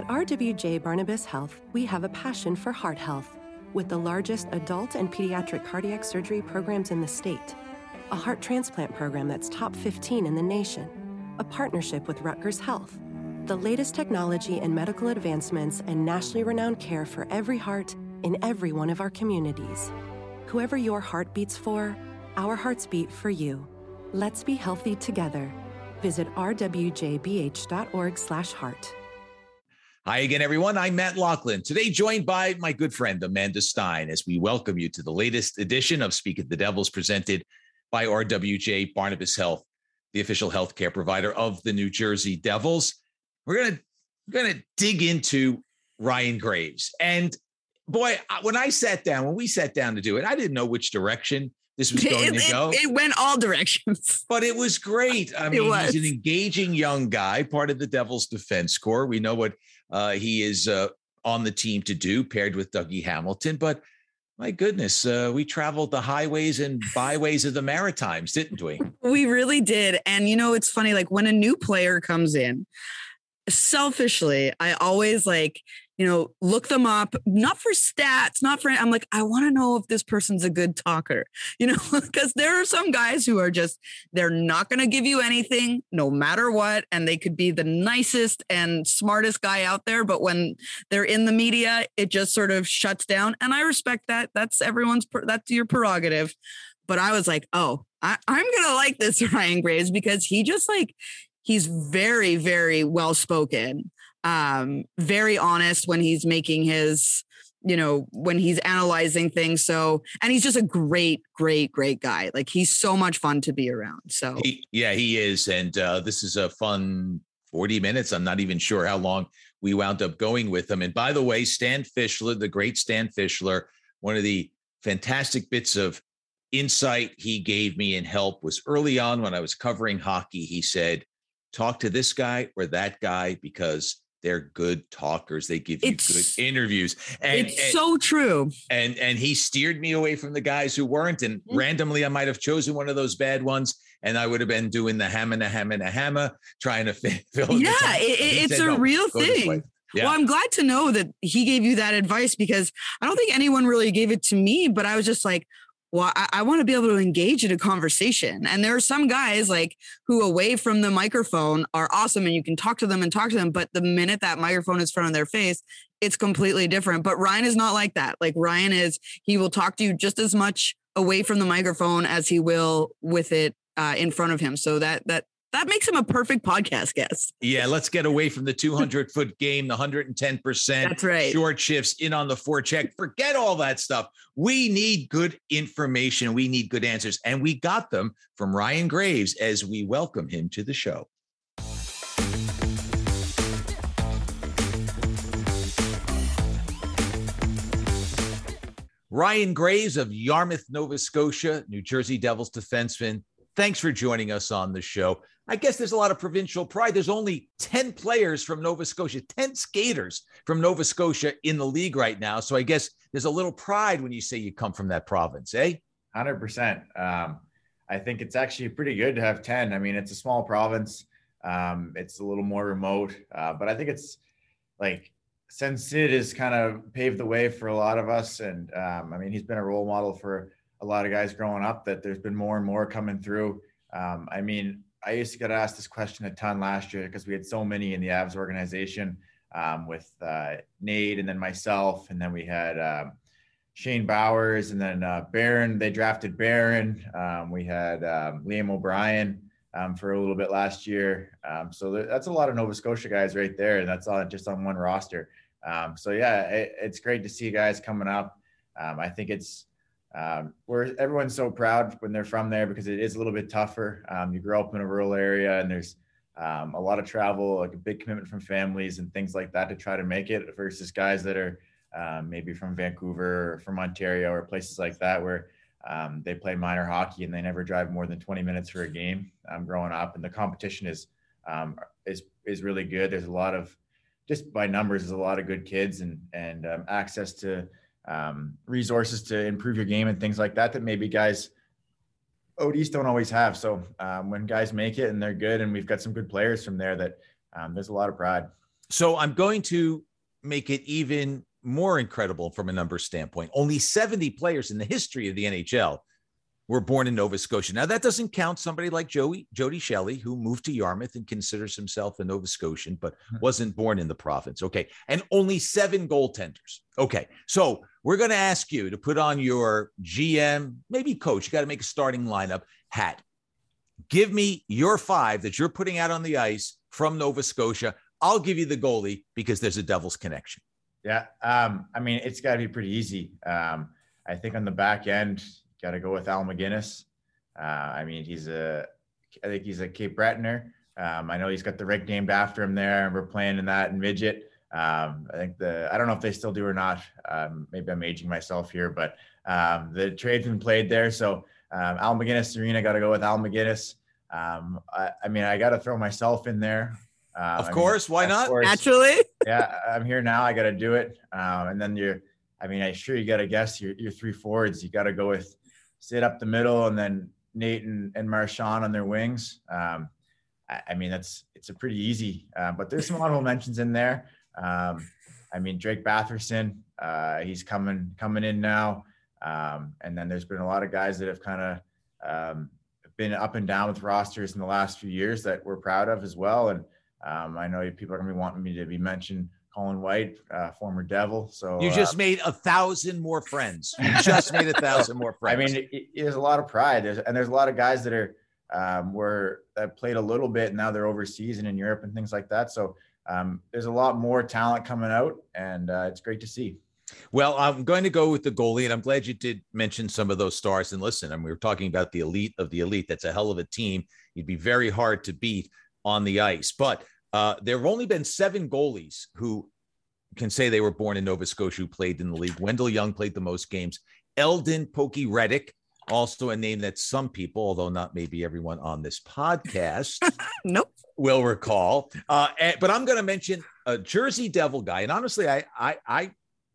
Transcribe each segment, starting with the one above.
At RWJ Barnabas Health, we have a passion for heart health with the largest adult and pediatric cardiac surgery programs in the state, a heart transplant program that's top 15 in the nation, a partnership with Rutgers Health, the latest technology and medical advancements, and nationally renowned care for every heart in every one of our communities. Whoever your heart beats for, our hearts beat for you. Let's be healthy together. Visit rwjbh.org/heart. Hi again, everyone. I'm Matt Loughlin. Today, joined by my good friend Amanda Stein, as we welcome you to the latest edition of Speak of the Devils, presented by RWJ Barnabas Health, the official healthcare provider of the New Jersey Devils. We're gonna we're gonna dig into Ryan Graves, and boy, when I sat down, when we sat down to do it, I didn't know which direction this was going it, to go. It, it, went all directions. But it was great. I mean, he's an engaging young guy, part of the Devils defense corps. We know what uh, he is uh, on the team to do, paired with Dougie Hamilton. But my goodness, uh, we traveled the highways and byways of the Maritimes, didn't we? We really did. And, you know, it's funny, like when a new player comes in, selfishly, I always like, you know, look them up, not for stats, not for, I'm like, I want to know if this person's a good talker, you know, because there are some guys who are just, they're not going to give you anything no matter what. And they could be the nicest and smartest guy out there. But when they're in the media, it just sort of shuts down. And I respect that. That's everyone's, that's your prerogative. But I was like, oh, I, I'm going to like this Ryan Graves because he just like, he's very, very well spoken um, very honest when he's making his you know when he's analyzing things. So and he's just a great great great guy. Like he's so much fun to be around. So he, yeah he is. And uh, this is a fun 40 minutes. I'm not even sure how long we wound up going with him. And by the way stan fischler the great stan fischler one of the fantastic bits of insight he gave me and help was early on when i was covering hockey. He said talk to this guy or that guy because they're good talkers. They give you it's, good interviews. And it's and, so true. And and he steered me away from the guys who weren't. And mm-hmm. randomly I might have chosen one of those bad ones. And I would have been doing the ham and a ham and a hammer, trying to fill. Yeah, it, it's said, a no, real thing. Yeah. Well, I'm glad to know that he gave you that advice because I don't think anyone really gave it to me, but I was just like, well, I, I want to be able to engage in a conversation. And there are some guys like who away from the microphone are awesome and you can talk to them and talk to them. But the minute that microphone is front of their face, it's completely different. But Ryan is not like that. Like Ryan is, he will talk to you just as much away from the microphone as he will with it uh, in front of him. So that that that makes him a perfect podcast guest. Yeah, let's get away from the 200 foot game, the 110%. That's right. Short shifts in on the forecheck. Forget all that stuff. We need good information. We need good answers. And we got them from Ryan Graves as we welcome him to the show. Ryan Graves of Yarmouth, Nova Scotia, New Jersey Devils defenseman. Thanks for joining us on the show. I guess there's a lot of provincial pride. There's only 10 players from Nova Scotia, 10 skaters from Nova Scotia in the league right now. So I guess there's a little pride when you say you come from that province, eh? 100%. Um, I think it's actually pretty good to have 10. I mean, it's a small province, um, it's a little more remote, uh, but I think it's like since Sid has kind of paved the way for a lot of us. And um, I mean, he's been a role model for a lot of guys growing up that there's been more and more coming through. Um, I mean, I used to get asked this question a ton last year because we had so many in the Avs organization um, with uh, Nate and then myself, and then we had um, Shane Bowers and then uh, Barron. They drafted Barron. Um, we had um, Liam O'Brien um, for a little bit last year. So that's a lot of Nova Scotia guys right there, and that's all just on one roster. so yeah, it, it's great to see guys coming up. I think it's um, where everyone's so proud when they're from there because it is a little bit tougher. Um, you grow up in a rural area and there's um, a lot of travel, like a big commitment from families and things like that to try to make it versus guys that are um, maybe from Vancouver or from Ontario or places like that where um, they play minor hockey and they never drive more than 20 minutes for a game um, growing up. And the competition is, is, is really good. There's a lot of, just by numbers, there's a lot of good kids and, and access to, um, resources to improve your game and things like that that maybe guys ODs don't always have. So um, when guys make it and they're good, and we've got some good players from there, that um, there's a lot of pride. So I'm going to make it even more incredible from a number standpoint. Only 70 players in the history of the NHL were born in Nova Scotia. Now that doesn't count somebody like Joey Jody Shelley, who moved to Yarmouth and considers himself a Nova Scotian, but hmm. wasn't born in the province. Okay, and only seven goaltenders. Okay, so we're going to ask you to put on your GM, maybe coach. You got to make a starting lineup hat. Give me your five that you're putting out on the ice from Nova Scotia. I'll give you the goalie because there's a Devils connection. Yeah. Um, I mean, it's got to be pretty easy. Um, I think on the back end, got to go with Al MacInnis. Uh, I mean, he's a, I think he's a Cape Bretoner. Um, I know he's got the rink named after him there, and we're playing in that in midget. Um, I think the, I don't know if they still do or not. Um, maybe I'm aging myself here, but um, the been played there. So um, Al MacInnis Arena got to go with Al MacInnis. Um, I, I, mean, I got to throw myself in there. Um, of course, I mean, why not? Course, Naturally. yeah, I'm here now. I got to do it. Um, and then you're, I mean, I sure you got to guess your, your three forwards. You got to go with Sid up the middle and then Nate and, and Marchand on their wings. Um, I, I, mean, that's it's a pretty easy, uh, but there's some honorable mentions in there. Um, I mean, Drake Batherson, uh, he's coming coming in now. Um, and then there's been a lot of guys that have kind of um, been up and down with rosters in the last few years that we're proud of as well. And um, I know people are going to be wanting me to be mentioned. Colin White, uh, former Devil. So you just uh, made a thousand more friends. You just made a thousand more friends. I mean, it, it, there's a lot of pride. There's and there's a lot of guys that are um, were that played a little bit. And now they're overseas and in Europe and things like that. So um, there's a lot more talent coming out, and uh, it's great to see. Well, I'm going to go with the goalie, and I'm glad you did mention some of those stars. And listen, I mean, we were talking about the elite of the elite. That's a hell of a team. You'd be very hard to beat on the ice. But uh, there have only been seven goalies who can say they were born in Nova Scotia who played in the league. Wendell Young played the most games. Eldon Pokey Reddick, also a name that some people, although not maybe everyone on this podcast, nope, will recall. Uh, and, but I'm going to mention a Jersey Devil guy, and honestly, I I, I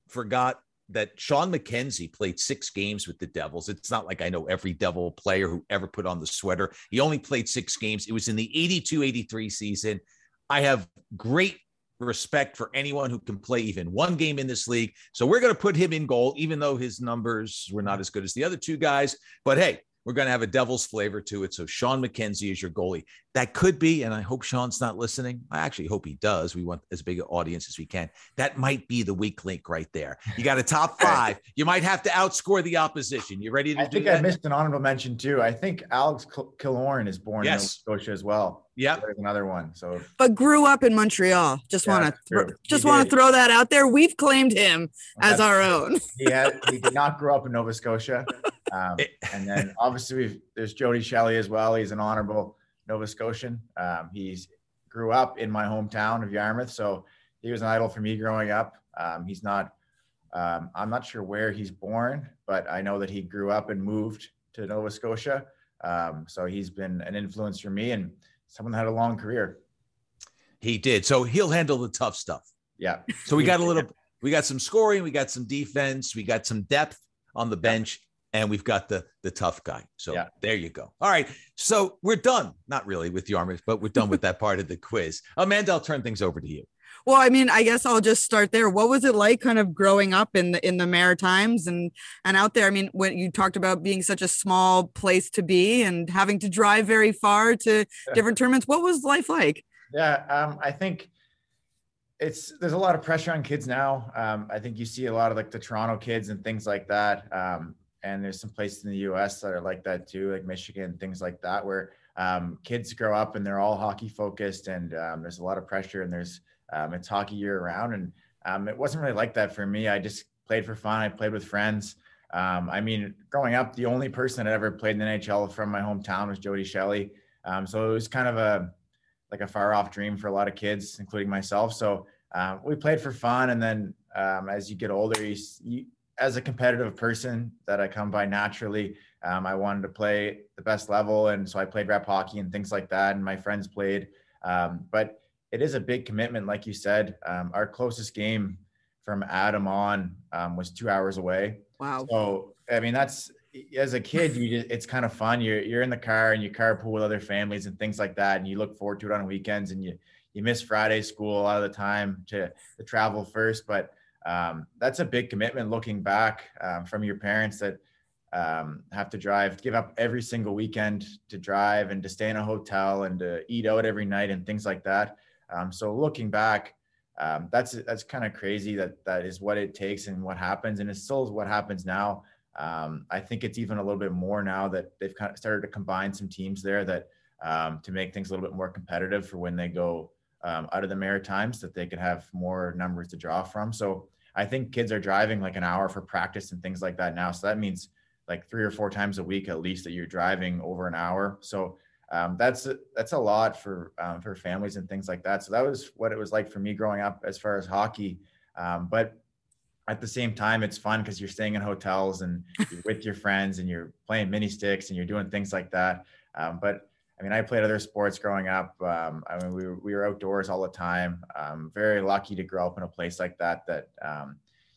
forgot that Shawn MacKenzie played six games with the Devils. It's not like I know every Devil player who ever put on the sweater. He only played six games. It was in the 82 83 season. I have great respect for anyone who can play even one game in this league. So we're going to put him in goal, even though his numbers were not as good as the other two guys. But hey, we're going to have a devil's flavor to it. So Shawn MacKenzie is your goalie. That could be, and I hope Shawn's not listening. I actually hope he does. We want as big an audience as we can. That might be the weak link right there. You got a top five. You might have to outscore the opposition. You ready to do? I think that? I missed an honorable mention too. I think Alex Killorn is born yes. in Nova Scotia as well. Yeah, there's another one. So, but grew up in Montreal. Just yeah, want to just want to throw that out there. We've claimed him as our own. he had he did not grow up in Nova Scotia. Um, and then obviously we've, there's Jody Shelley as well. He's an honorable Nova Scotian. Um, he's grew up in my hometown of Yarmouth, so he was an idol for me growing up. Um, he's not. Um, I'm not sure where he's born, but I know that he grew up and moved to Nova Scotia. Um, so he's been an influence for me and someone that had a long career. He did. So he'll handle the tough stuff. Yeah. So we got a little. We got some scoring. We got some defense. We got some depth on the bench and we've got the the tough guy. So yeah. there you go. All right. So we're done. Not really with the army, but we're done with that part of the quiz. Amanda, I'll turn things over to you. Well, I mean, I guess I'll just start there. What was it like kind of growing up in the in the Maritimes and and out there? I mean, when you talked about being such a small place to be and having to drive very far to different tournaments, what was life like? Yeah, um, I think it's there's a lot of pressure on kids now. Um, I think you see a lot of like the Toronto kids and things like that. Um, and there's some places in the U.S. that are like that too, like Michigan, things like that, where um, kids grow up and they're all hockey focused, and um, there's a lot of pressure, and there's um, it's hockey year round, and um, it wasn't really like that for me. I just played for fun. I played with friends. Um, I mean, growing up, the only person that ever played in the NHL from my hometown was Jody Shelley. Um, so it was kind of a like a far off dream for a lot of kids, including myself. So we played for fun, and then as you get older, you, you as a competitive person that I come by naturally, um, I wanted to play the best level, and so I played rep hockey and things like that. And my friends played, um, but it is a big commitment, like you said. Um, our closest game from Adam on um, was two hours away. Wow. So I mean, that's as a kid, you just it's kind of fun. You're you're in the car and you carpool with other families and things like that, and you look forward to it on weekends, and you you miss Friday school a lot of the time to, to travel first. But um, that's a big commitment looking back um, from your parents that um, have to drive, give up every single weekend to drive and to stay in a hotel and to eat out every night and things like that. Um, so looking back, um, that's that's kind of crazy that that is what it takes and what happens, and it still what happens now. Um, I think it's even a little bit more now that they've kind of started to combine some teams there that to make things a little bit more competitive for when they go um, out of the Maritimes, that they could have more numbers to draw from. So I think kids are driving like an hour for practice and things like that now. So that means like three or four times a week at least that you're driving over an hour. So um, that's that's a lot for um, for families and things like that. So that was what it was like for me growing up as far as hockey. Um, but at the same time, it's fun because you're staying in hotels and you're with your friends and you're playing mini sticks and you're doing things like that. Um, but I mean, I played other sports growing up. Um, I mean, we were, we were outdoors all the time. I'm very lucky to grow up in a place like that that um,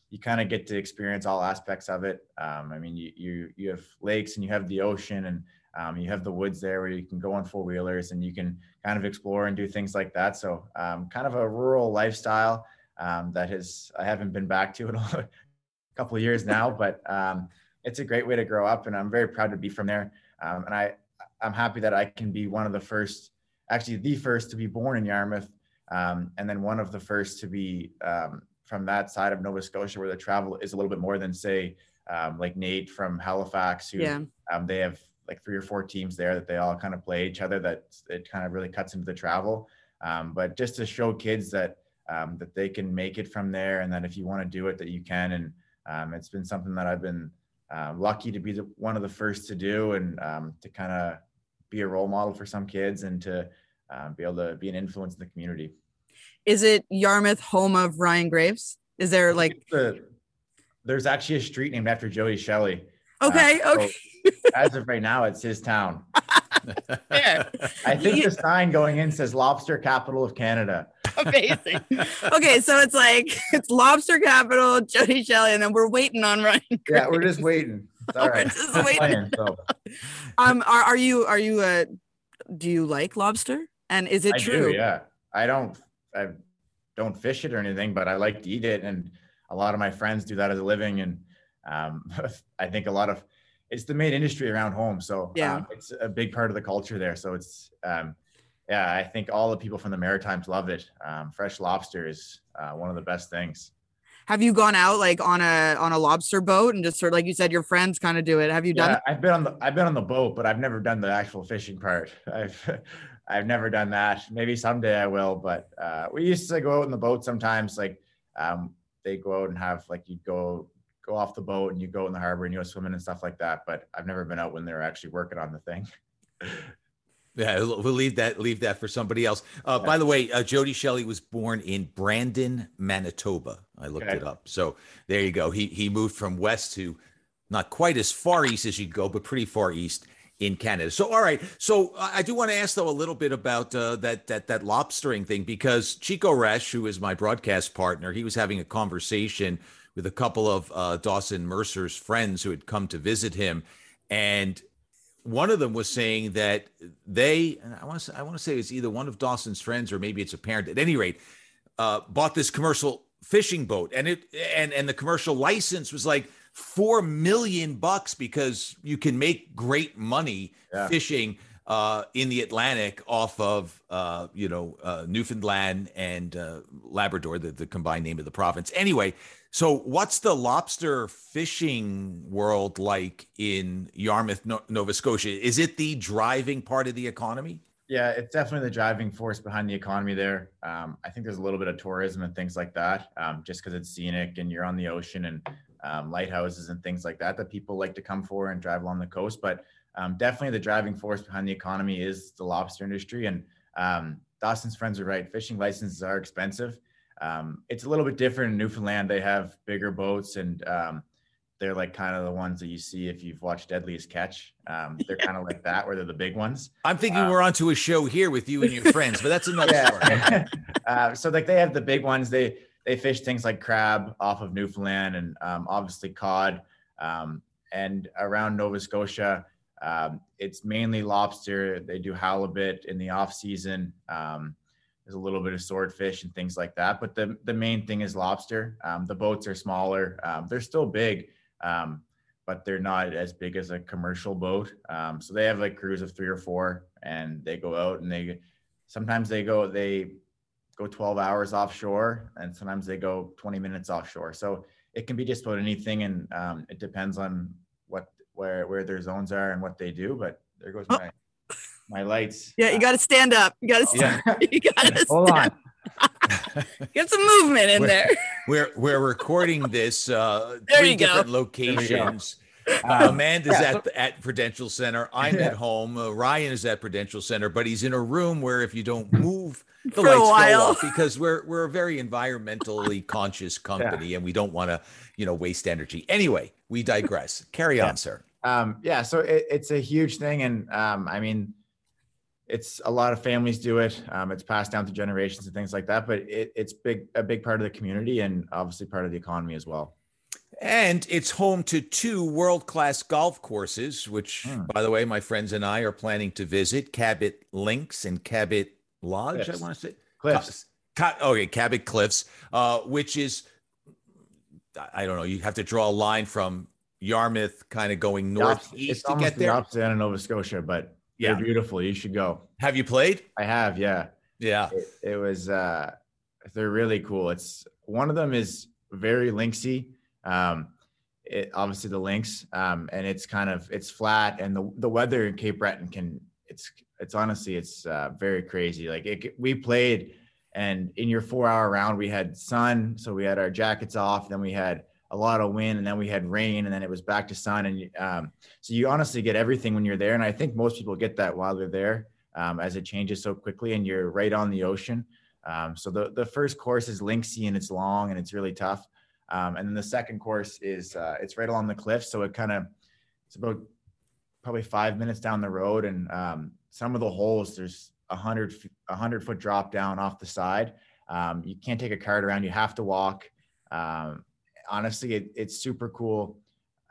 you kind of get to experience all aspects of it. Um, I mean, you, you you have lakes and you have the ocean and um, you have the woods there where you can go on four wheelers and you can kind of explore and do things like that. So, um, kind of a rural lifestyle um, that has I haven't been back to in a couple of years now, but um, it's a great way to grow up, and I'm very proud to be from there. Um, and I I'm happy that I can be one of the first, actually the first to be born in Yarmouth, um, and then one of the first to be from that side of Nova Scotia where the travel is a little bit more than say like Nate from Halifax, who yeah. they have like three or four teams there that they all kind of play each other. That it kind of really cuts into the travel. Um, but just to show kids that um, that they can make it from there, and that if you want to do it, that you can. And um, it's been something that I've been uh, lucky to be the, one of the first to do, and um, to kind of be a role model for some kids, and to um, be able to be an influence in the community. Is it Yarmouth, home of Ryan Graves? Is there like the, there's actually a street named after Jody Shelley. Okay. Uh, okay. So as of right now, it's his town. yeah. I think the sign going in says lobster capital of Canada. Amazing. okay, so it's like it's lobster capital, Jody Shelley, and then we're waiting on Ryan. Graves. Yeah, we're just waiting. All right. just waiting. Playing, so. Um, are, are you are you uh do you like lobster? And is it I true? Do, yeah. I don't I don't fish it or anything, but I like to eat it. And a lot of my friends do that as a living. And um, I think a lot of it's the main industry around home, so yeah, um, it's a big part of the culture there. So it's um, yeah, I think all the people from the Maritimes love it. Um, fresh lobster is uh, one of the best things. Have you gone out like on a on a lobster boat and just sort of like you said, your friends kind of do it? Have you done? Yeah, I've been on the I've been on the boat, but I've never done the actual fishing part. I've I've never done that. Maybe someday I will, but uh, we used to go out in the boat sometimes. Like um, they go out and have like you'd go go off the boat and you go in the harbor and you go swimming and stuff like that. But I've never been out when they're actually working on the thing. Yeah, we'll leave that leave that for somebody else. Uh, yeah. By the way, uh, Jody Shelley was born in Brandon, Manitoba. I looked okay. it up. So there you go. He he moved from west to not quite as far east as you'd go, but pretty far east in Canada. So all right. So I do want to ask though a little bit about uh, that that that lobstering thing because Chico Resch, who is my broadcast partner, he was having a conversation with a couple of uh, Dawson Mercer's friends who had come to visit him, and one of them was saying that they, I want to, I want to say it's either one of Dawson's friends or maybe it's a parent. At any rate, uh, bought this commercial fishing boat, and it and and the commercial license was like four million bucks because you can make great money yeah. fishing uh, in the Atlantic off of uh, you know uh, Newfoundland and uh, Labrador, the, the combined name of the province. Anyway, so what's the lobster fishing world like in Yarmouth, no- Nova Scotia? Is it the driving part of the economy? Yeah, it's definitely the driving force behind the economy there. Um, I think there's a little bit of tourism and things like that, um, just because it's scenic and you're on the ocean and um, lighthouses and things like that that people like to come for and drive along the coast. But um, definitely the driving force behind the economy is the lobster industry. And um, Dawson's friends are right. Fishing licenses are expensive. Um, it's a little bit different in Newfoundland. They have bigger boats and um, they're like kind of the ones that you see if you've watched Deadliest Catch. Um, they're kind of like that, where they're the big ones. I'm thinking um, we're onto a show here with you and your friends, but that's another yeah. story. uh, so like they have the big ones. They they fish things like crab off of Newfoundland and um, obviously cod. Um, and around Nova Scotia, um, it's mainly lobster. They do halibut in the off season. Um, there's a little bit of swordfish and things like that. But the the main thing is lobster. Um, the boats are smaller. Um, they're still big, um, but they're not as big as a commercial boat. Um, so they have like crews of three or four, and they go out and they sometimes they go they go 12 hours offshore, and sometimes they go 20 minutes offshore. So it can be just about anything, and it depends on where where their zones are and what they do. But there goes my my lights. Yeah, you got to stand up. You got to stand. Yeah. you got to hold on. Get some movement in we're, there. We're we're recording this uh three different go. locations. Uh, Amanda's yeah. at at Prudential Center. I'm yeah. at home. Uh, Ryan is at Prudential Center, but he's in a room where if you don't move, the For lights go off because we're we're a very environmentally conscious company yeah. and we don't want to you know waste energy. Anyway, we digress. Carry on, sir. Um, yeah, so it, it's a huge thing, and um, I mean it's a lot of families do it. Um, it's passed down to generations and things like that, but it, it's big, a big part of the community and obviously part of the economy as well. And it's home to two world class golf courses, which, mm. by the way, my friends and I are planning to visit Cabot Links and Cabot Lodge. Cliffs. I want to say Cliffs. Okay, Cabot Cliffs, uh, which is, I don't know, you have to draw a line from Yarmouth, kind of going northeast to get there. The opposite end of Nova Scotia, but yeah, They're beautiful. You should go. Have you played? I have. Yeah. Yeah. It, it was. uh They're really cool. It's one of them is very linksy. Um, it obviously the links, um, and it's kind of it's flat, and the the weather in Cape Breton can it's it's honestly it's uh, very crazy. Like it, we played, and in your four hour round we had sun, so we had our jackets off. Then we had a lot of wind and then we had rain and then it was back to sun. And um, so you honestly get everything when you're there and i think most people get that while they're there um, as it changes so quickly and you're right on the ocean. Um, so the, the first course is linksy and it's long and it's really tough. Um, and then the second course is uh, it's right along the cliff so it kind of it's about probably five minutes down the road and um, some of the holes there's a hundred a hundred foot drop down off the side. Um, you can't take a cart around you have to walk. Um, honestly, it, it's super cool.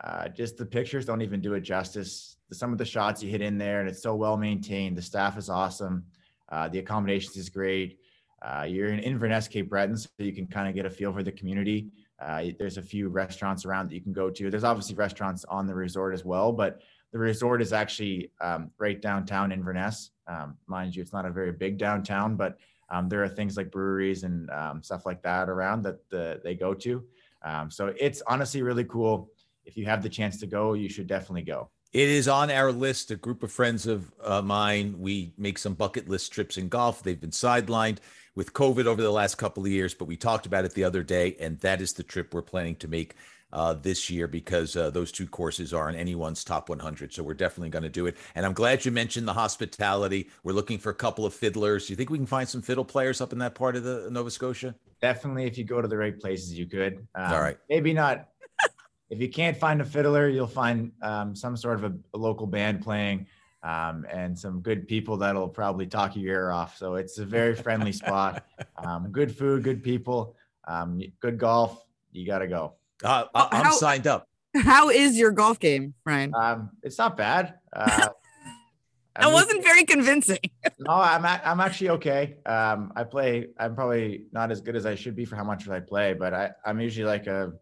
Uh, just the pictures don't even do it justice. Some of the shots you hit in there, and it's so well maintained. The staff is awesome. Uh, the accommodations is great. Uh, you're in Inverness, Cape Breton, so you can kind of get a feel for the community. Uh, there's a few restaurants around that you can go to. There's obviously restaurants on the resort as well, but the resort is actually um, right downtown Inverness. Um, mind you, it's not a very big downtown, but um, there are things like breweries and um, stuff like that around that the, they go to. Um, so it's honestly really cool. If you have the chance to go, you should definitely go. It is on our list. A group of friends of uh, mine, we make some bucket list trips in golf. They've been sidelined with COVID over the last couple of years, but we talked about it the other day, and that is the trip we're planning to make uh, this year because uh, those two courses are in anyone's top 100. So we're definitely going to do it. And I'm glad you mentioned the hospitality. We're looking for a couple of fiddlers. Do you think we can find some fiddle players up in that part of the Nova Scotia? definitely if you go to the right places, you could. Um, All right. Maybe not. if you can't find a fiddler, you'll find um, some sort of a, a local band playing um, and some good people that'll probably talk your ear off. So it's a very friendly spot. Um, good food, good people, um, good golf. You got to go. Uh, I'm how, signed up. How is your golf game, Ryan? Um, it's not bad. Uh, that wasn't very convincing. no, I'm I'm actually okay. Um, I play. I'm probably not as good as I should be for how much I play, but I I'm usually like a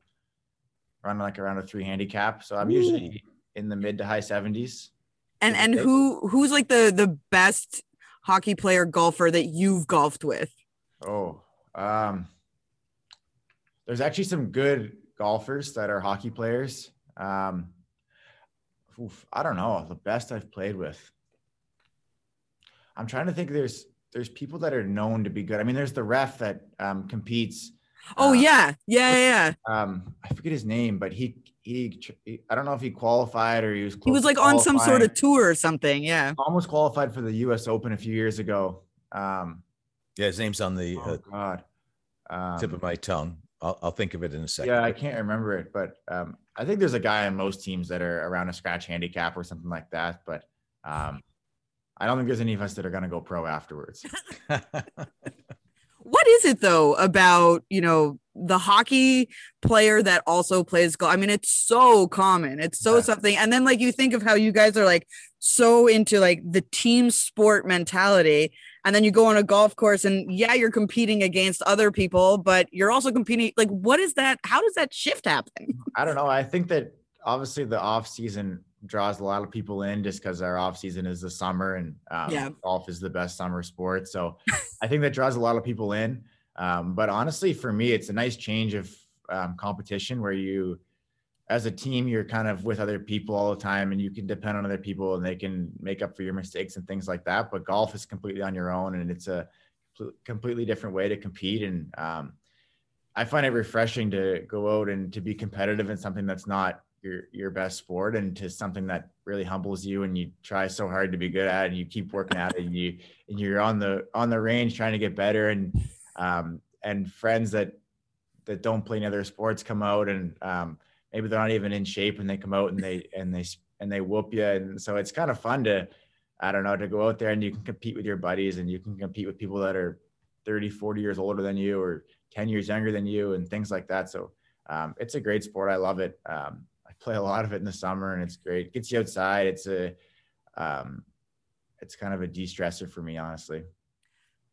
run like around a three handicap, so I'm Ooh. usually in the mid to high seventies. And and who who's like the the best hockey player golfer that you've golfed with? Oh, um, there's actually some good golfers that are hockey players. Um, oof, I don't know the best I've played with. I'm trying to think. There's there's people that are known to be good. I mean, there's the ref that um, competes. Oh uh, yeah, yeah, yeah. Um, I forget his name, but he, he he I don't know if he qualified or he was. he was like on some sort of tour or something. Yeah. Almost qualified for the U.S. Open a few years ago. Um, yeah, his name's on the oh, uh, God um, tip of my tongue. I'll, I'll think of it in a second. Yeah, I can't remember it, but um, I think there's a guy on most teams that are around a scratch handicap or something like that. But um, I don't think there's any of us that are going to go pro afterwards. what is it though about, you know, the hockey player that also plays golf? I mean, it's so common. It's so yeah. something. And then like you think of how you guys are like so into like the team sport mentality. And then you go on a golf course and yeah, you're competing against other people, but you're also competing like what is that? How does that shift happen? I don't know. I think that obviously the off season draws a lot of people in just because our off season is the summer and um, yeah. golf is the best summer sport. So I think that draws a lot of people in. Um, but honestly, for me, it's a nice change of um, competition where you, as a team, you're kind of with other people all the time and you can depend on other people and they can make up for your mistakes and things like that. But golf is completely on your own and it's a completely different way to compete. And um, I find it refreshing to go out and to be competitive in something that's not your your best sport and to something that really humbles you and you try so hard to be good at and you keep working at it and you and you're on the on the range trying to get better and um and friends that that don't play any other sports come out and um maybe they're not even in shape and they come out and they and they and they whoop you and so it's kind of fun to I don't know to go out there and you can compete with your buddies and you can compete with people that are 30 40 years older than you or 10 years younger than you and things like that so um, it's a great sport I love it um, I play a lot of it in the summer and it's great. It gets you outside. It's a, um, it's kind of a de-stressor for me, honestly.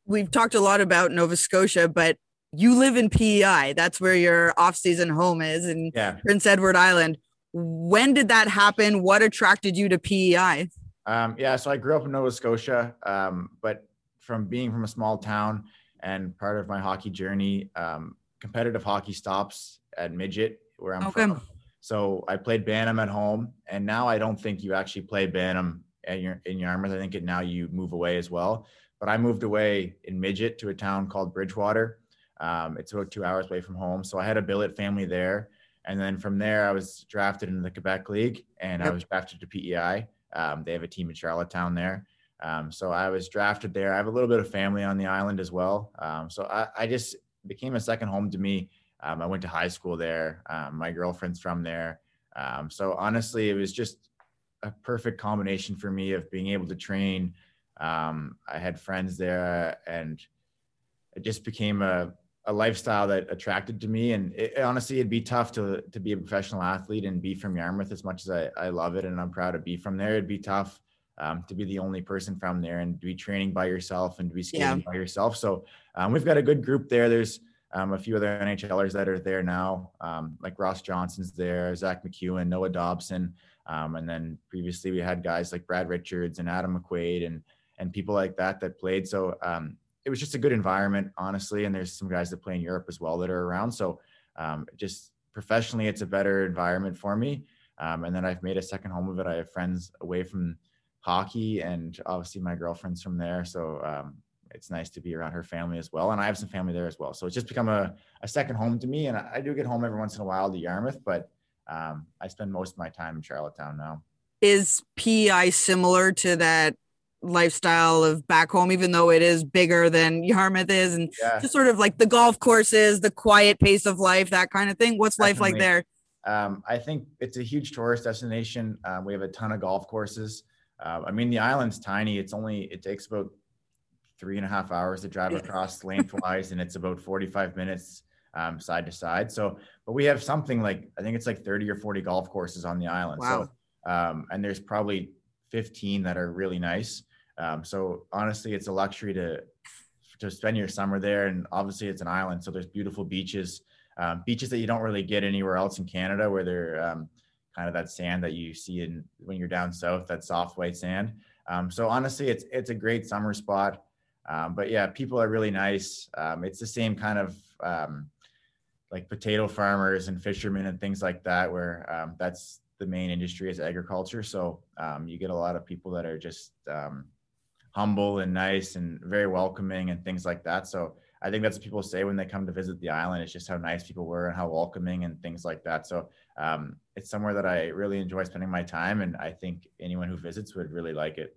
We've talked a lot about Nova Scotia, but you live in PEI. That's where your off-season home is in yeah. Prince Edward Island. When did that happen? What attracted you to PEI? Um, yeah, so I grew up in Nova Scotia, um, but from being from a small town and part of my hockey journey, um, competitive hockey stops at midget where I'm okay. from. So I played Bantam at home, and now I don't think you actually play Bantam at your, in Yarmouth. I think it now you move away as well. But I moved away in midget to a town called Bridgewater. Um, it's about two hours away from home. So I had a billet family there. And then from there, I was drafted into the Quebec League and yep. I was drafted to PEI. Um, they have a team in Charlottetown there. Um, so I was drafted there. I have a little bit of family on the island as well. Um, so I, I, just became a second home to me um, I went to high school there. Um, my girlfriend's from there. Um, so honestly, it was just a perfect combination for me of being able to train. Um, I had friends there, and it just became a, a lifestyle that attracted to me. And it, honestly, it'd be tough to to be a professional athlete and be from Yarmouth as much as I, I love it and I'm proud to be from there. It'd be tough um, to be the only person from there and to be training by yourself and to be skating yeah. by yourself. So um, we've got a good group there. There's um, a few other NHLers that are there now, um, like Ross Johnston's there, Zack MacEwen, Noah Dobson, um, and then previously we had guys like Brad Richards and Adam McQuaid and and people like that that played. So um, it was just a good environment, honestly. And there's some guys that play in Europe as well that are around. So um, just professionally, it's a better environment for me. Um, and then I've made a second home of it. I have friends away from hockey, and obviously my girlfriend's from there. So it's nice to be around her family as well. And I have some family there as well. So it's just become a, a second home to me. And I, I do get home every once in a while to Yarmouth, but um, I spend most of my time in Charlottetown now. Is PEI similar to that lifestyle of back home, even though it is bigger than Yarmouth is, and yeah. just sort of like the golf courses, the quiet pace of life, that kind of thing. What's Definitely. life like there? Um, I think it's a huge tourist destination. Um, we have a ton of golf courses. Uh, I mean, the island's tiny. It's only it takes about three and a half hours to drive across lengthwise, and it's about 45 minutes um, side to side. So, but we have something like I think it's like 30 or 40 golf courses on the island. Wow. So, um, and there's probably 15 that are really nice. Um, so honestly, it's a luxury to to spend your summer there. And obviously, it's an island, so there's beautiful beaches, um, beaches that you don't really get anywhere else in Canada, where they're um, kind of that sand that you see in when you're down south, that soft white sand. Um, so honestly, it's it's a great summer spot. Um, but yeah, people are really nice. Um, it's the same kind of like potato farmers and fishermen and things like that, where that's the main industry is agriculture. So um, you get a lot of people that are just um, humble and nice and very welcoming and things like that. So I think that's what people say when they come to visit the island. It's just how nice people were and how welcoming and things like that. So um, it's somewhere that I really enjoy spending my time, and I think anyone who visits would really like it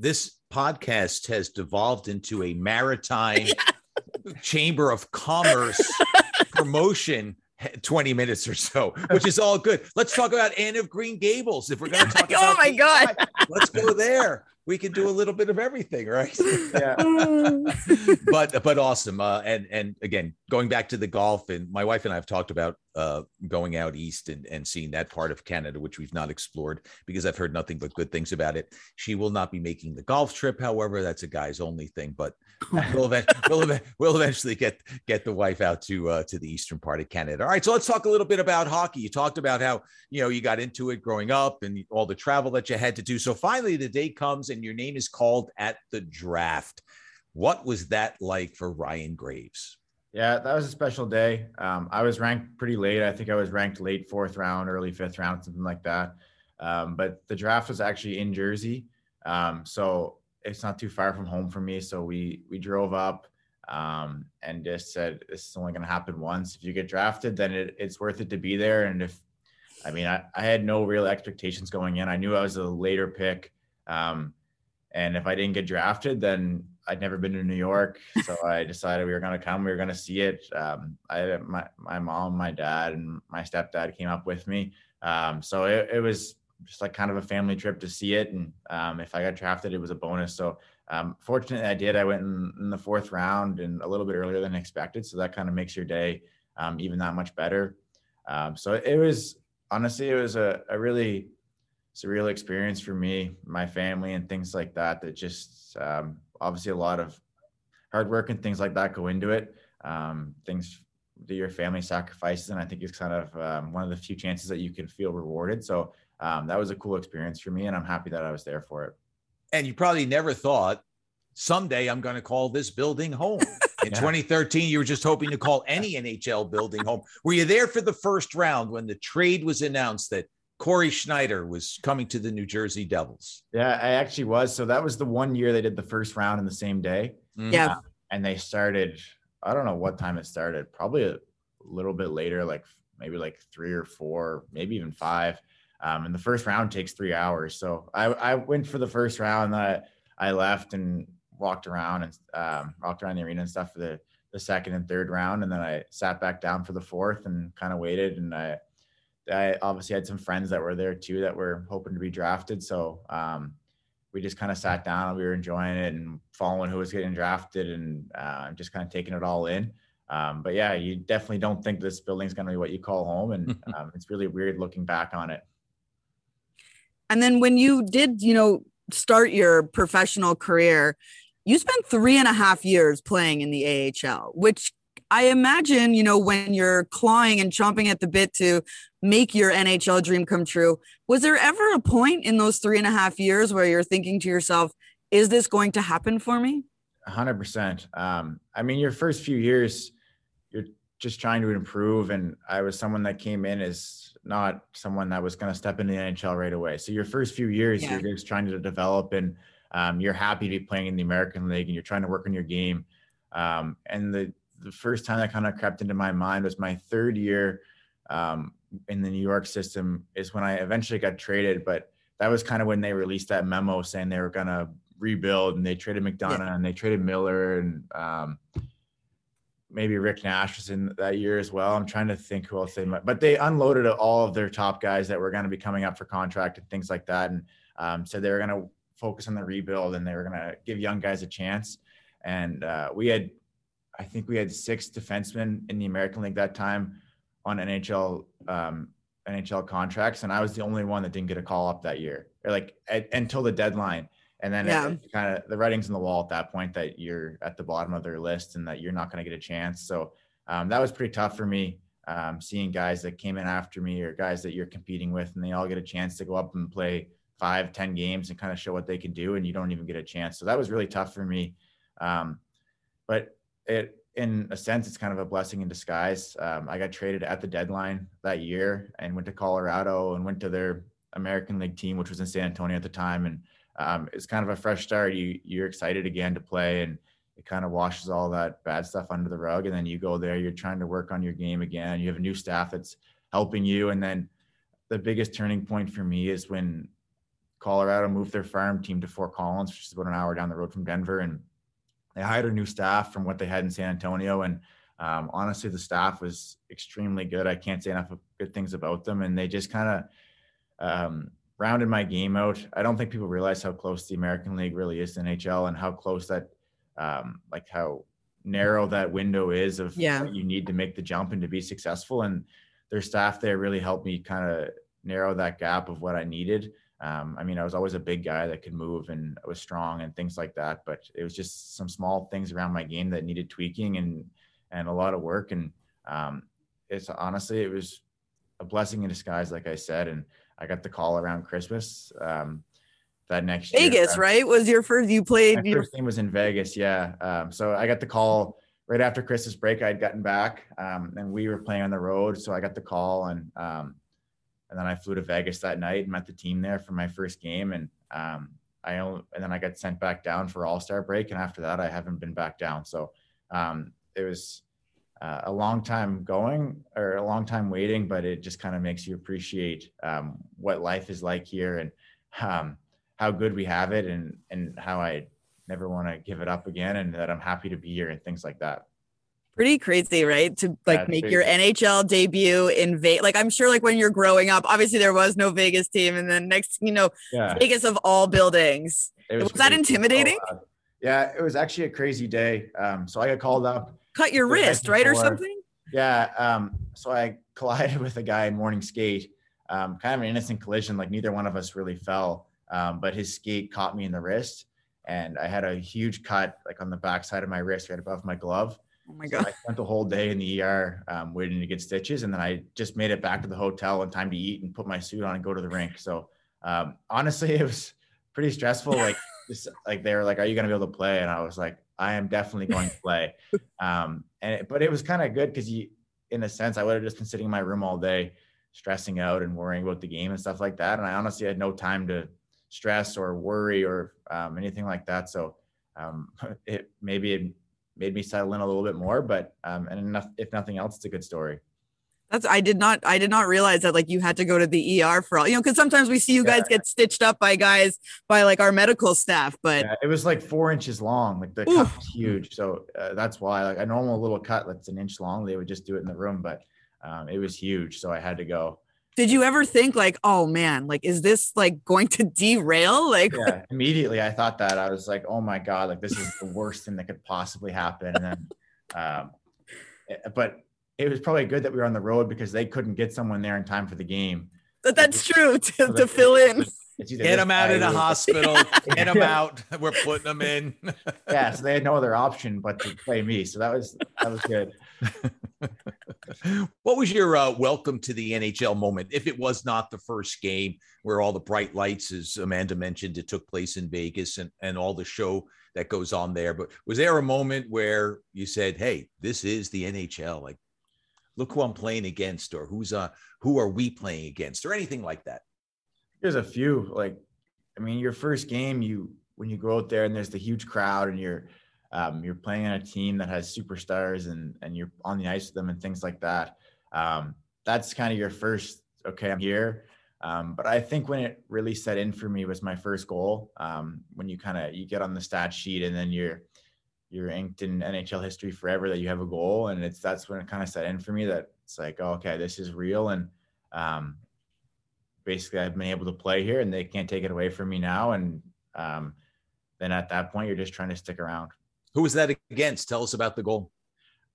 this podcast has devolved into a maritime chamber of commerce promotion 20 minutes or so, which is all good. Let's talk about Anne of Green Gables. If we're going to talk oh my God. let's go there. We can do a little bit of everything, right? Yeah. but but awesome. Uh, and and again, going back to the golf, and my wife and I have talked about uh, going out east and, and seeing that part of Canada, which we've not explored because I've heard nothing but good things about it. She will not be making the golf trip, however, that's a guy's only thing. But we'll, we'll, we'll eventually get get the wife out to uh, to the eastern part of Canada. All right, so let's talk a little bit about hockey. You talked about how you know you got into it growing up and all the travel that you had to do. So finally, the day comes and your name is called at the draft. What was that like for Ryan Graves? Yeah, that was a special day. Um, I was ranked pretty late. I think I was ranked late fourth round, early fifth round, something like that. Um, but the draft was actually in Jersey, um, so it's not too far from home for me. So we we drove up um, and just said this is only going to happen once. If you get drafted, then it, it's worth it to be there. And if I mean, I, I had no real expectations going in. I knew I was a later pick. Um, and if I didn't get drafted, then I'd never been to New York, so I decided we were going to come. We were going to see it. Um, I my my mom, my dad, and my stepdad came up with me. Um, so it, it, was just like kind of a family trip to see it. And um, if I got drafted, it was a bonus. So um, fortunately, I did. I went in, in, the fourth round and a little bit earlier than expected. So that kind of makes your day um, even that much better. Um, so it was honestly, it was a, a really surreal experience for me, my family, and things like that. That just um, obviously a lot of hard work and things like that go into it. Um, things that your family sacrifices, and I think it's kind of um, one of the few chances that you can feel rewarded. So um, that was a cool experience for me, and I'm happy that I was there for it. And you probably never thought someday I'm going to call this building home. In yeah. 2013, you were just hoping to call any NHL building home. Were you there for the first round when the trade was announced that Cory Schneider was coming to the New Jersey Devils. Yeah, I actually was. So that was the one year they did the first round in the same day. Mm-hmm. Yeah. Uh, and they started, I don't know what time it started, probably a little bit later, like maybe like three or four, maybe even five. Um, and the first round takes three hours. So I, I went for the first round. I, I left and walked around and um, walked around the arena and stuff for the, the second and third round. And then I sat back down for the fourth and kind of waited. And I, I obviously had some friends that were there too that were hoping to be drafted. So um, we just kind of sat down and we were enjoying it and following who was getting drafted and uh, just kind of taking it all in. Um, but yeah, you definitely don't think this building's going to be what you call home, and um, it's really weird looking back on it. And then when you did, you know, start your professional career, you spent three and a half years playing in the AHL, which I imagine, you know, when you're clawing and chomping at the bit to make your NHL dream come true, was there ever a point in those three and a half years where you're thinking to yourself, is this going to happen for me? 100%. Um, I mean, your first few years, you're just trying to improve. And I was someone that came in as not someone that was going to step into the NHL right away. So your first few years, yeah. you're just trying to develop and um, you're happy to be playing in the American League and you're trying to work on your game. Um, and the the first time that kind of crept into my mind was my third year um, in the New York system is when I eventually got traded. But that was kind of when they released that memo saying they were going to rebuild and they traded McDonagh yeah. and they traded Miller and um, maybe Rick Nash was in that year as well. I'm trying to think who else they might, but they unloaded all of their top guys that were going to be coming up for contract and things like that. And um, said they were going to focus on the rebuild and they were going to give young guys a chance. And uh, we had I think we had six defensemen in the American League that time on NHL um, NHL contracts, and I was the only one that didn't get a call up that year, or like at, until the deadline. And then yeah. kind of the writing's on the wall at that point that you're at the bottom of their list and that you're not going to get a chance. So um, that was pretty tough for me. Um, seeing guys that came in after me or guys that you're competing with, and they all get a chance to go up and play five, ten games and kind of show what they can do, and you don't even get a chance. So that was really tough for me. Um, but it in a sense it's kind of a blessing in disguise. Um, i got traded at the deadline that year and went to colorado and went to their american league team which was in san antonio at the time. And um, it's kind of a fresh start. You you're excited again to play and it kind of washes all that bad stuff under the rug. And then you go there you're trying to work on your game again. You have a new staff that's helping you. And then the biggest turning point for me is when colorado moved their farm team to fort collins which is about an hour down the road from denver. And they hired a new staff from what they had in San Antonio, and um, honestly, the staff was extremely good. I can't say enough good things about them, and they just kind of um, rounded my game out. I don't think people realize how close the American League really is to NHL, and how close that, um, like how narrow that window is of yeah. what you need to make the jump and to be successful. And their staff there really helped me kind of narrow that gap of what I needed. Um, I mean, I was always a big guy that could move and was strong and things like that, but it was just some small things around my game that needed tweaking and and a lot of work. And um, it's honestly, it was a blessing in disguise, like I said. And I got the call around Christmas um, that next Vegas, year. right? Was your first? You played. My your, first game was in Vegas, yeah. Um, so I got the call right after Christmas break. I'd gotten back, um, and we were playing on the road. So I got the call, and um, and then I flew to Vegas that night and met the team there for my first game. And um, I only, and then I got sent back down for All Star break, and after that, I haven't been back down. So um, it was uh, a long time going or a long time waiting, but it just kind of makes you appreciate um, what life is like here and um, how good we have it, and and how I never want to give it up again, and that I'm happy to be here and things like that pretty crazy, right? To like make your NHL debut in Vegas. Like I'm sure, like when you're growing up, obviously there was no Vegas team, and then next, you know, yeah. Vegas of all buildings. It was, was that intimidating? Cool. yeah, it was actually a crazy day. Um, so I got called up. Cut your wrist, right, or something? Yeah. Um, so I collided with a guy in morning skate. Um, kind of an innocent collision. Like neither one of us really fell, um, but his skate caught me in the wrist, and I had a huge cut like on the back side of my wrist, right above my glove Oh my god! So I spent the whole day in the ER um, waiting to get stitches, and then I just made it back to the hotel in time to eat and put my suit on and go to the rink. So um, honestly, it was pretty stressful. Like, just, like they were like, "Are you going to be able to play?" And I was like, "I am definitely going to play." Um, and it, but it was kind of good because you, in a sense, I would have just been sitting in my room all day, stressing out and worrying about the game and stuff like that. And I honestly had no time to stress or worry or um, anything like that. So um, it maybe it made me settle in a little bit more. But um, and enough, if nothing else, it's a good story. That's I did not I did not realize that like you had to go to the ER for all you know because sometimes we see you guys get stitched up by guys by like our medical staff, but yeah, it was like four inches long. Like the Oof. cut was huge, so uh, that's why like a normal little cut that's an inch long, they would just do it in the room, but um, it was huge, so I had to go did you ever think like oh man like is this like going to derail? Like yeah immediately i thought that i was like oh my god like this is the worst thing that could possibly happen. And then um eh, but it was probably good that we were on the road because they couldn't get someone there in time for the game. But that's true to, so to fill in. get them out of the hospital. Get them out. We're putting them in. Yeah so they had no other option but to play me so that was that was good what was your uh, welcome to the NHL moment? If it was not the first game where all the bright lights, as Amanda mentioned, it took place in Vegas and, and all the show that goes on there. But was there a moment where you said, Hey, this is the NHL? Like, look who I'm playing against, or who's uh who are we playing against, or anything like that? There's a few. Like, I mean, your first game, you when you go out there and there's the huge crowd and you're um, you're playing on a team that has superstars and and you're on the ice with them and things like that. Um, that's kind of your first. Okay, I'm here. Um, but I think when it really set in for me was my first goal. Um, when you kind of you get on the stat sheet and then you're you're inked in NHL history forever that you have a goal, and it's that's when it kind of set in for me that it's like, oh, okay, this is real, and um, basically I've been able to play here, and they can't take it away from me now, and um, then at that point you're just trying to stick around. Who was that against? Tell us about the goal.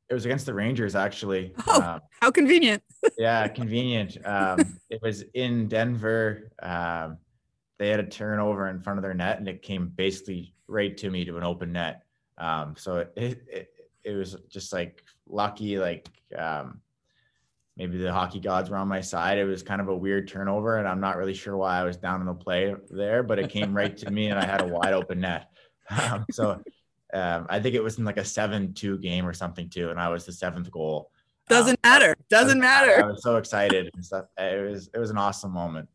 It was against the Rangers, actually. Oh, um, how convenient. yeah, convenient. Um, it was in Denver. Um, they had a turnover in front of their net, and it came basically right to me to an open net. Um, so it, it, it was just like lucky, like um, maybe the hockey gods were on my side. It was kind of a weird turnover, and I'm not really sure why I was down in the play there, but it came right to me, and I had a wide open net. Um, so um, I think it was in like a seven-two game or something too, and I was the seventh goal. Doesn't um, matter. Doesn't matter. I was so excited and stuff. It was it was an awesome moment.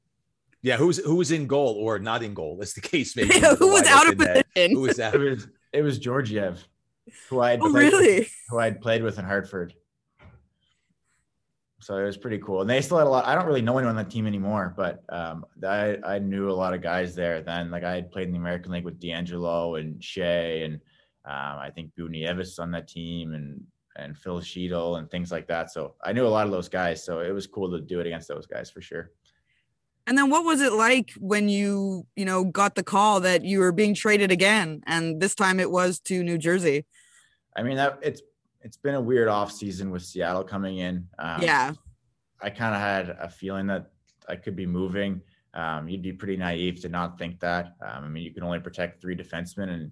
Yeah, who's who was in goal or not in goal? That's the case. Maybe who was out of position? Who was that? It was it was Georgiev, who I oh, really with, who I'd played with in Hartford. So it was pretty cool, and they still had a lot. I don't really know anyone on that team anymore, but um, I I knew a lot of guys there then. Like I had played in the American League with DeAngelo and Shea and um, I think Buchnevich on that team and and Phil Chytil and things like that. So I knew a lot of those guys. So it was cool to do it against those guys for sure. And then what was it like when you, you know, got the call that you were being traded again and this time it was to New Jersey? I mean, that it's it's been a weird off season with Seattle coming in. Um, yeah. I kind of had a feeling that I could be moving. Um, you'd be pretty naive to not think that. Um, I mean, you can only protect three defensemen, and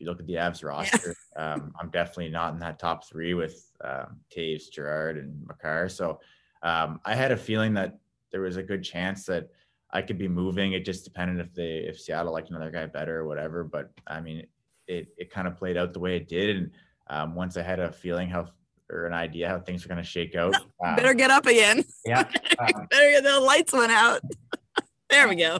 if you look at the Avs roster, yeah. um, I'm definitely not in that top three with um, Toews, Girard, and Makar. So um, I had a feeling that there was a good chance that I could be moving. It just depended if they if Seattle liked another guy better or whatever. But I mean, it it kind of played out the way it did, and um, once I had a feeling how or an idea how things were going to shake out. Um, Better get up again. Yeah. Um, Better get the lights went out. there we go.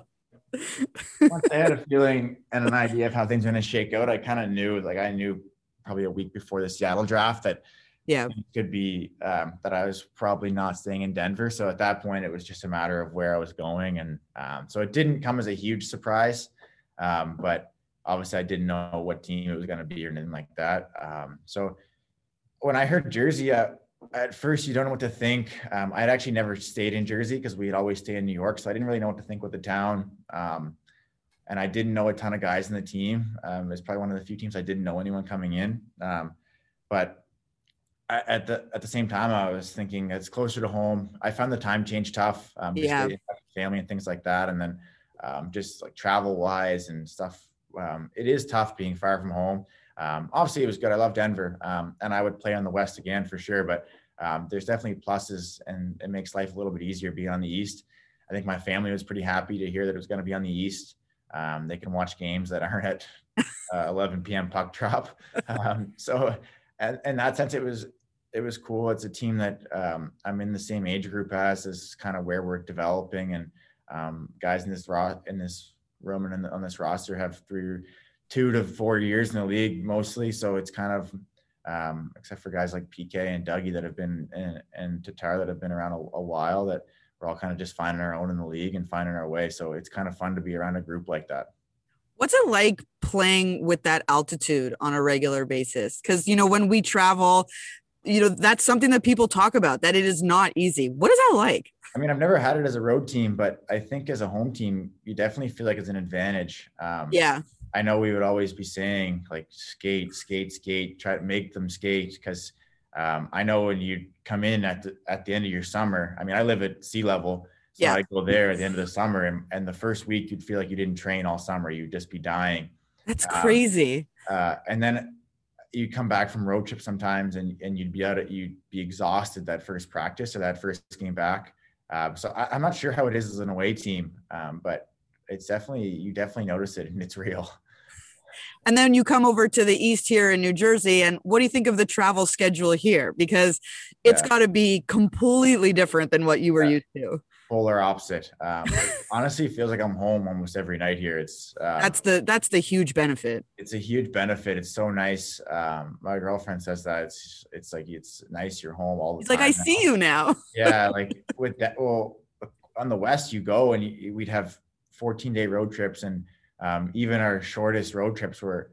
Once I had a feeling and an idea of how things were going to shake out, I kind of knew, like I knew probably a week before the Seattle draft that yeah it could be um, that I was probably not staying in Denver. So at that point, it was just a matter of where I was going, and um, so it didn't come as a huge surprise. Um, but obviously, I didn't know what team it was going to be or anything like that. Um, so when I heard Jersey, uh, at first you don't know what to think. Um, I had actually never stayed in Jersey because we had always stayed in New York, so I didn't really know what to think with the town. Um, and I didn't know a ton of guys in the team. Um, it's probably one of the few teams I didn't know anyone coming in. Um, but I, at the at the same time, I was thinking it's closer to home. I found the time change tough. Um, yeah, family and things like that, and then um, just like travel wise and stuff. Um, it is tough being far from home. Um, obviously, it was good. I love Denver, um, and I would play on the West again for sure. But um, there's definitely pluses, and it makes life a little bit easier being on the East. I think my family was pretty happy to hear that it was going to be on the East. Um, they can watch games that aren't at uh, 11 p.m. puck drop. Um, so, and in that sense, it was it was cool. It's a team that um, I'm in the same age group as. Is kind of where we're developing, and guys in this ro- in this room and on this roster have three two to four years in the league mostly. So it's kind of, um, except for guys like PK and Dougie that have been and, and Tatar that have been around a, a, while, that we're all kind of just finding our own in the league and finding our way. So it's kind of fun to be around a group like that. What's it like playing with that altitude on a regular basis? Because you know when we travel, you know that's something that people talk about that it is not easy. What is that like? I mean, I've never had it as a road team, but I think as a home team, you definitely feel like it's an advantage. Um, yeah I know we would always be saying like skate, skate, skate, try to make them skate because um, I know when you come in at the at the end of your summer. I mean, I live at sea level, so yeah. I go there at the end of the summer, and, and the first week you'd feel like you didn't train all summer. You'd just be dying. That's um, crazy. Uh, and then you come back from road trip sometimes, and and you'd be out at you'd be exhausted that first practice or that first game back. Uh, so I, am not sure how it is as an away team, um, but it's definitely you definitely notice it and it's real. And then you come over to the east here in New Jersey, and what do you think of the travel schedule here? Because it's yeah. got to be completely different than what you were yeah. used to. Polar opposite. Um, honestly, feels like I'm home almost every night here. It's um, that's the that's the huge benefit. It's a huge benefit. It's so nice. Um, my girlfriend says that it's it's like it's nice. You're home all the it's time. It's like I now. see you now. yeah, like with that. Well, on the west, you go and you, we'd have 14 day road trips and um, even our shortest road trips were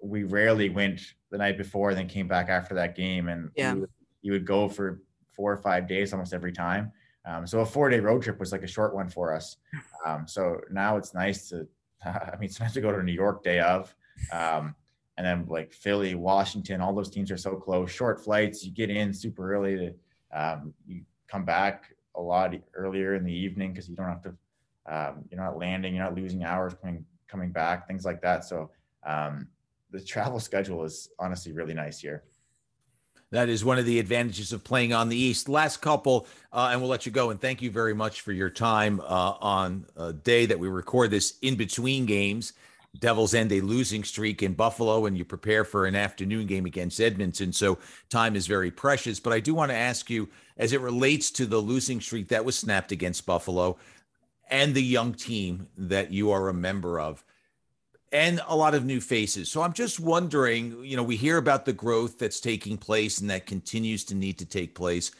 we rarely went the night before and then came back after that game. And yeah. would, you would go for four or five days almost every time. Um, so a four day road trip was like a short one for us. Um, so now it's nice to i mean it's nice to go to new york day of. Um, and then like philly washington all those teams are so close. Short flights you get in super early to um, you come back a lot earlier in the evening because you don't have to um, you're not landing, you're not losing hours coming coming back, things like that. So um, the travel schedule is honestly really nice here. That is one of the advantages of playing on the East. Last couple, uh, and we'll let you go. And thank you very much for your time uh, on a day that we record this in between games. Devils end a losing streak in Buffalo, and you prepare for an afternoon game against Edmonton. So time is very precious. But I do want to ask you, as it relates to the losing streak that was snapped against Buffalo, and the young team that you are a member of and a lot of new faces. So I'm just wondering, you know, we hear about the growth that's taking place and that continues to need to take place.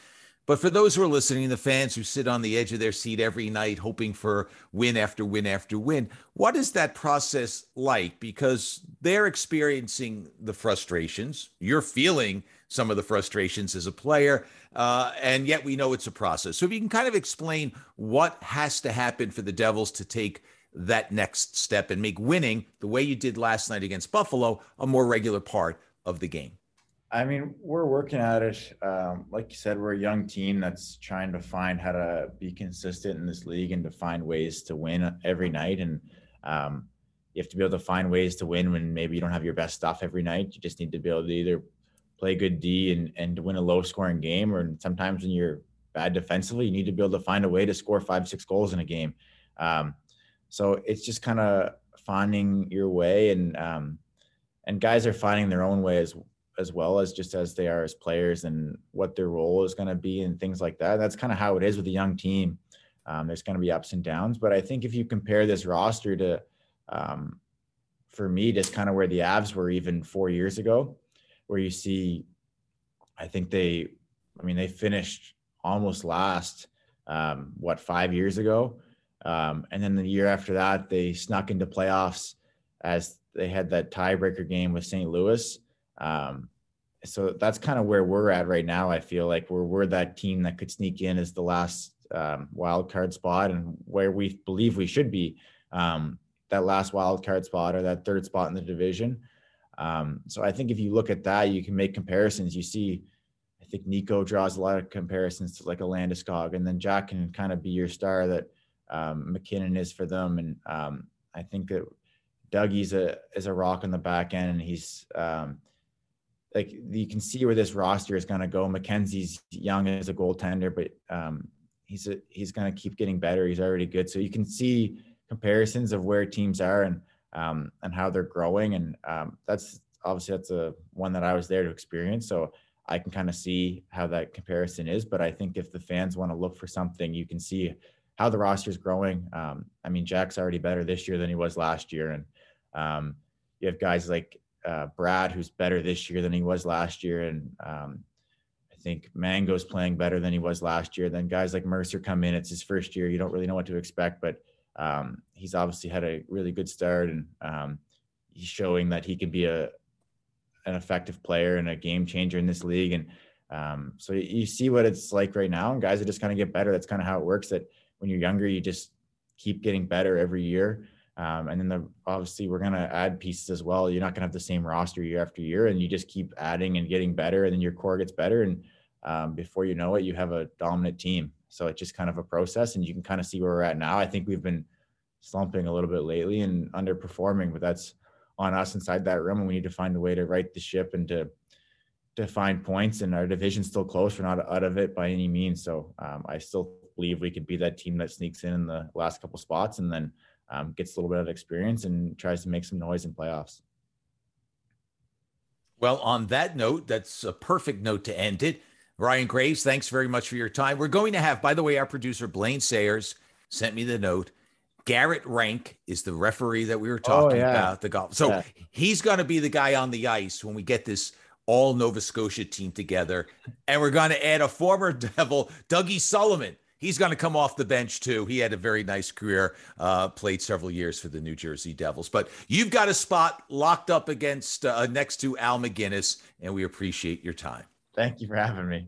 But for those who are listening, the fans who sit on the edge of their seat every night hoping for win after win after win, what is that process like? Because they're experiencing the frustrations. You're feeling some of the frustrations as a player. Uh, and yet we know it's a process. So if you can kind of explain what has to happen for the Devils to take that next step and make winning the way you did last night against Buffalo a more regular part of the game. I mean, we're working at it. Um, like you said, we're a young team that's trying to find how to be consistent in this league and to find ways to win every night. And um, you have to be able to find ways to win when maybe you don't have your best stuff every night. You just need to be able to either play good D and, and win a low scoring game, or sometimes when you're bad defensively, you need to be able to find a way to score five, six goals in a game. Um, so it's just kind of finding your way and um, and guys are finding their own way as as well as just as they are as players and what their role is going to be and things like that. That's kind of how it is with a young team. Um, there's going to be ups and downs, but I think if you compare this roster to, um, for me, just kind of where the Avs were even four years ago, where you see, I think they, I mean, they finished almost last, um, what, five years ago. Um, and then the year after that, they snuck into playoffs as they had that tiebreaker game with St. Louis. Um, so that's kind of where we're at right now. I feel like we're we're that team that could sneak in as the last um, wild card spot and where we believe we should be um, that last wild card spot or that third spot in the division. Um, so I think if you look at that, you can make comparisons. You see, I think Nico draws a lot of comparisons to like a Landeskog, and then Jack can kind of be your star that um, MacKinnon is for them. And um, I think that Dougie's a is a rock on the back end, and he's um, like you can see where this roster is going to go. Mackenzie's young as a goaltender, but um, he's a, he's going to keep getting better. He's already good, so you can see comparisons of where teams are and um, and how they're growing, and um, that's obviously that's a one that I was there to experience. So I can kind of see how that comparison is. But I think if the fans want to look for something, you can see how the roster is growing. Um, I mean, Jack's already better this year than he was last year, and um, you have guys like uh, Brad, who's better this year than he was last year, and um, I think Mango's playing better than he was last year. Then guys like Mercer come in; it's his first year. You don't really know what to expect, but um, he's obviously had a really good start, and um, he's showing that he can be a an effective player and a game changer in this league. And um, so you see what it's like right now, and guys are just kind of get better. That's kind of how it works. That when you're younger, you just keep getting better every year. Um, and then the, obviously we're going to add pieces as well. You're not going to have the same roster year after year, and you just keep adding and getting better, and then your core gets better, and um, before you know it, you have a dominant team. So it's just kind of a process, and you can kind of see where we're at now. I think we've been slumping a little bit lately and underperforming, but that's on us inside that room, and we need to find a way to right the ship and to to find points. And our division's still close; we're not out of it by any means. So um, I still believe we could be that team that sneaks in in the last couple spots, and then um, gets a little bit of experience and tries to make some noise in playoffs. Well, on that note, that's a perfect note to end it. Ryan Graves, thanks very much for your time. We're going to have, by the way, our producer Blaine Sayers sent me the note. Garrett Rank is the referee that we were oh, talking oh, yeah. about the golf. So yeah. he's going to be the guy on the ice when we get this all Nova Scotia team together. And we're going to add a former Devil, Dougie Sulliman, he's going to come off the bench too. He had a very nice career, uh, played several years for the New Jersey Devils. But you've got a spot locked up against uh, next to Al MacInnis, and we appreciate your time. Thank you for having me.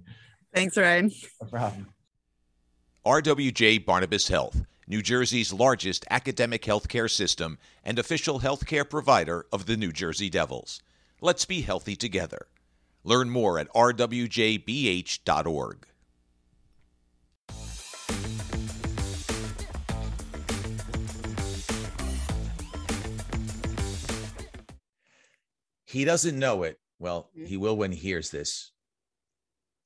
Thanks, Ryan. No problem. RWJ Barnabas Health, New Jersey's largest academic healthcare system and official healthcare provider of the New Jersey Devils. Let's be healthy together. Learn more at rwjbh.org. He doesn't know it. Well, he will when he hears this.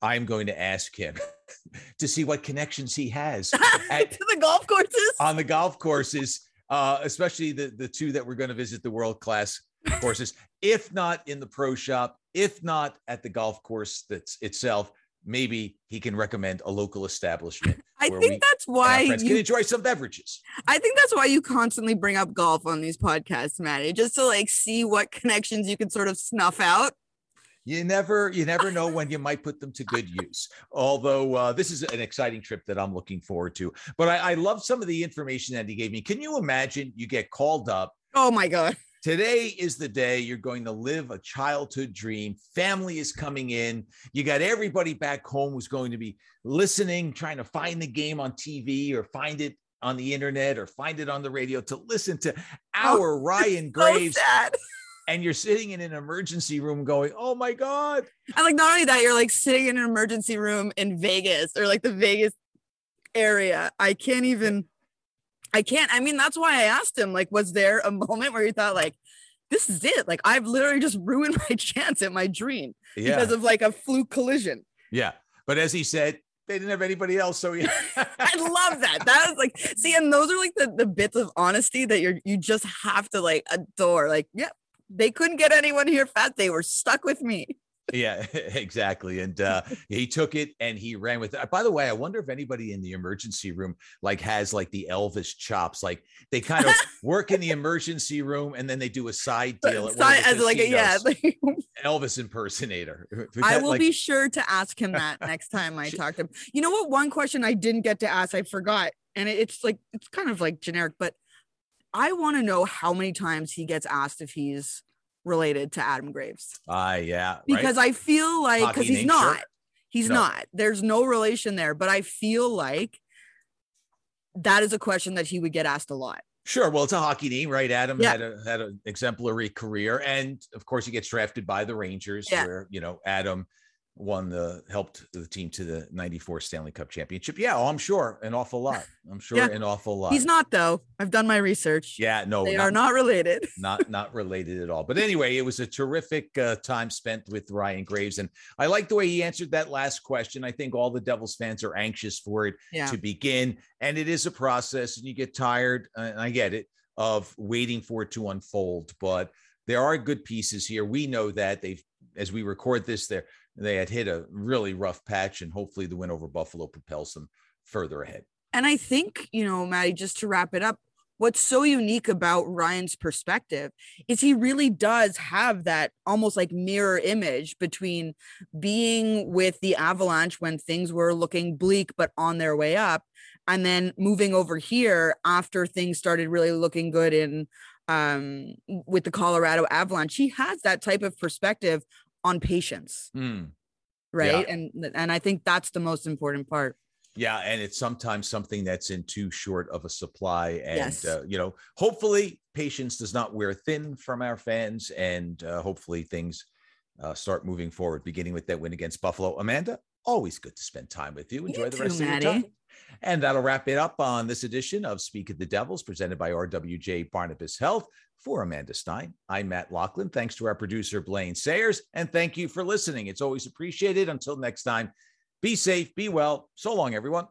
I'm going to ask him to see what connections he has at, to the golf courses. On the golf courses, uh, especially the, the two that we're going to visit the world class courses, if not in the pro shop, if not at the golf course that's itself, maybe he can recommend a local establishment. I think that's why you can enjoy some beverages. I think that's why you constantly bring up golf on these podcasts, Maddie, just to like see what connections you can sort of snuff out. You never, you never know when you might put them to good use. Although uh, this is an exciting trip that I'm looking forward to. But I, I love some of the information that he gave me. Can you imagine you get called up? Oh my god! Today is the day you're going to live a childhood dream. Family is coming in. You got everybody back home who's going to be listening, trying to find the game on TV or find it on the internet or find it on the radio to listen to oh, our oh, Ryan Graves. So and you're sitting in an emergency room going, "Oh my god!" And like not only that, you're like sitting in an emergency room in Vegas or like the Vegas area. I can't even. I can't. I mean, that's why I asked him. Like, was there a moment where you thought like, "This is it"? Like, I've literally just ruined my chance at my dream Yeah, because of like a fluke collision. yeah. But as he said, they didn't have anybody else, so he. I love that. That was like, see, and those are like the, the bits of honesty that you're you just have to like adore. Like, yeah, they couldn't get anyone here fat. They were stuck with me. Yeah, exactly. And uh, he took it and he ran with it. By the way, I wonder if anybody in the emergency room like has like the Elvis chops. Like they kind of work in the emergency room and then they do a side deal at Side- as like a, yeah, like, Elvis impersonator. I will like- be sure to ask him that next time I talk to him. You know what? One question I didn't get to ask, I forgot, and it's like it's kind of like generic, but I want to know how many times he gets asked if he's related to Adam Graves Ah, yeah. right? because I feel like because he's not, he's No. not. There's no relation there, but I feel like that is a question that he would get asked a lot. Sure. Well, it's a hockey name, right? Adam Yeah. had a had an exemplary career, and of course, he gets drafted by the Rangers, Yeah. where you know Adam won the helped the team to the '94 Stanley Cup championship. Yeah, oh, I'm sure an awful lot. I'm sure Yeah. an awful lot. He's not though. I've done my research. Yeah, no, they not, are not related. not not related at all. But anyway, it was a terrific uh, time spent with Ryan Graves, and I like the way he answered that last question. I think all the Devils fans are anxious for it Yeah. to begin, and it is a process, and you get tired, and I get it of waiting for it to unfold. But there are good pieces here. We know that they've, as we record this, there they had hit a really rough patch, and hopefully the win over Buffalo propels them further ahead. And I think, you know, Maddie, just to wrap it up, what's so unique about Ryan's perspective is he really does have that almost like mirror image between being with the Avalanche when things were looking bleak but on their way up, and then moving over here after things started really looking good in um with the Colorado Avalanche. He has that type of perspective on patience, Hmm. right? And and I think that's the most important part. Yeah, and it's sometimes something that's in too short of a supply, and Yes. uh, you know, hopefully, patience does not wear thin from our fans, and uh, hopefully, things uh, start moving forward. Beginning with that win against Buffalo, Amanda. Always good to spend time with you. Enjoy the too, rest of your time. And that'll wrap it up on this edition of Speak of the Devils, presented by RWJ Barnabas Health. For Amanda Stein, I'm Matt Loughlin. Thanks to our producer, Blaine Sayers. And thank you for listening. It's always appreciated. Until next time, be safe, be well. So long, everyone.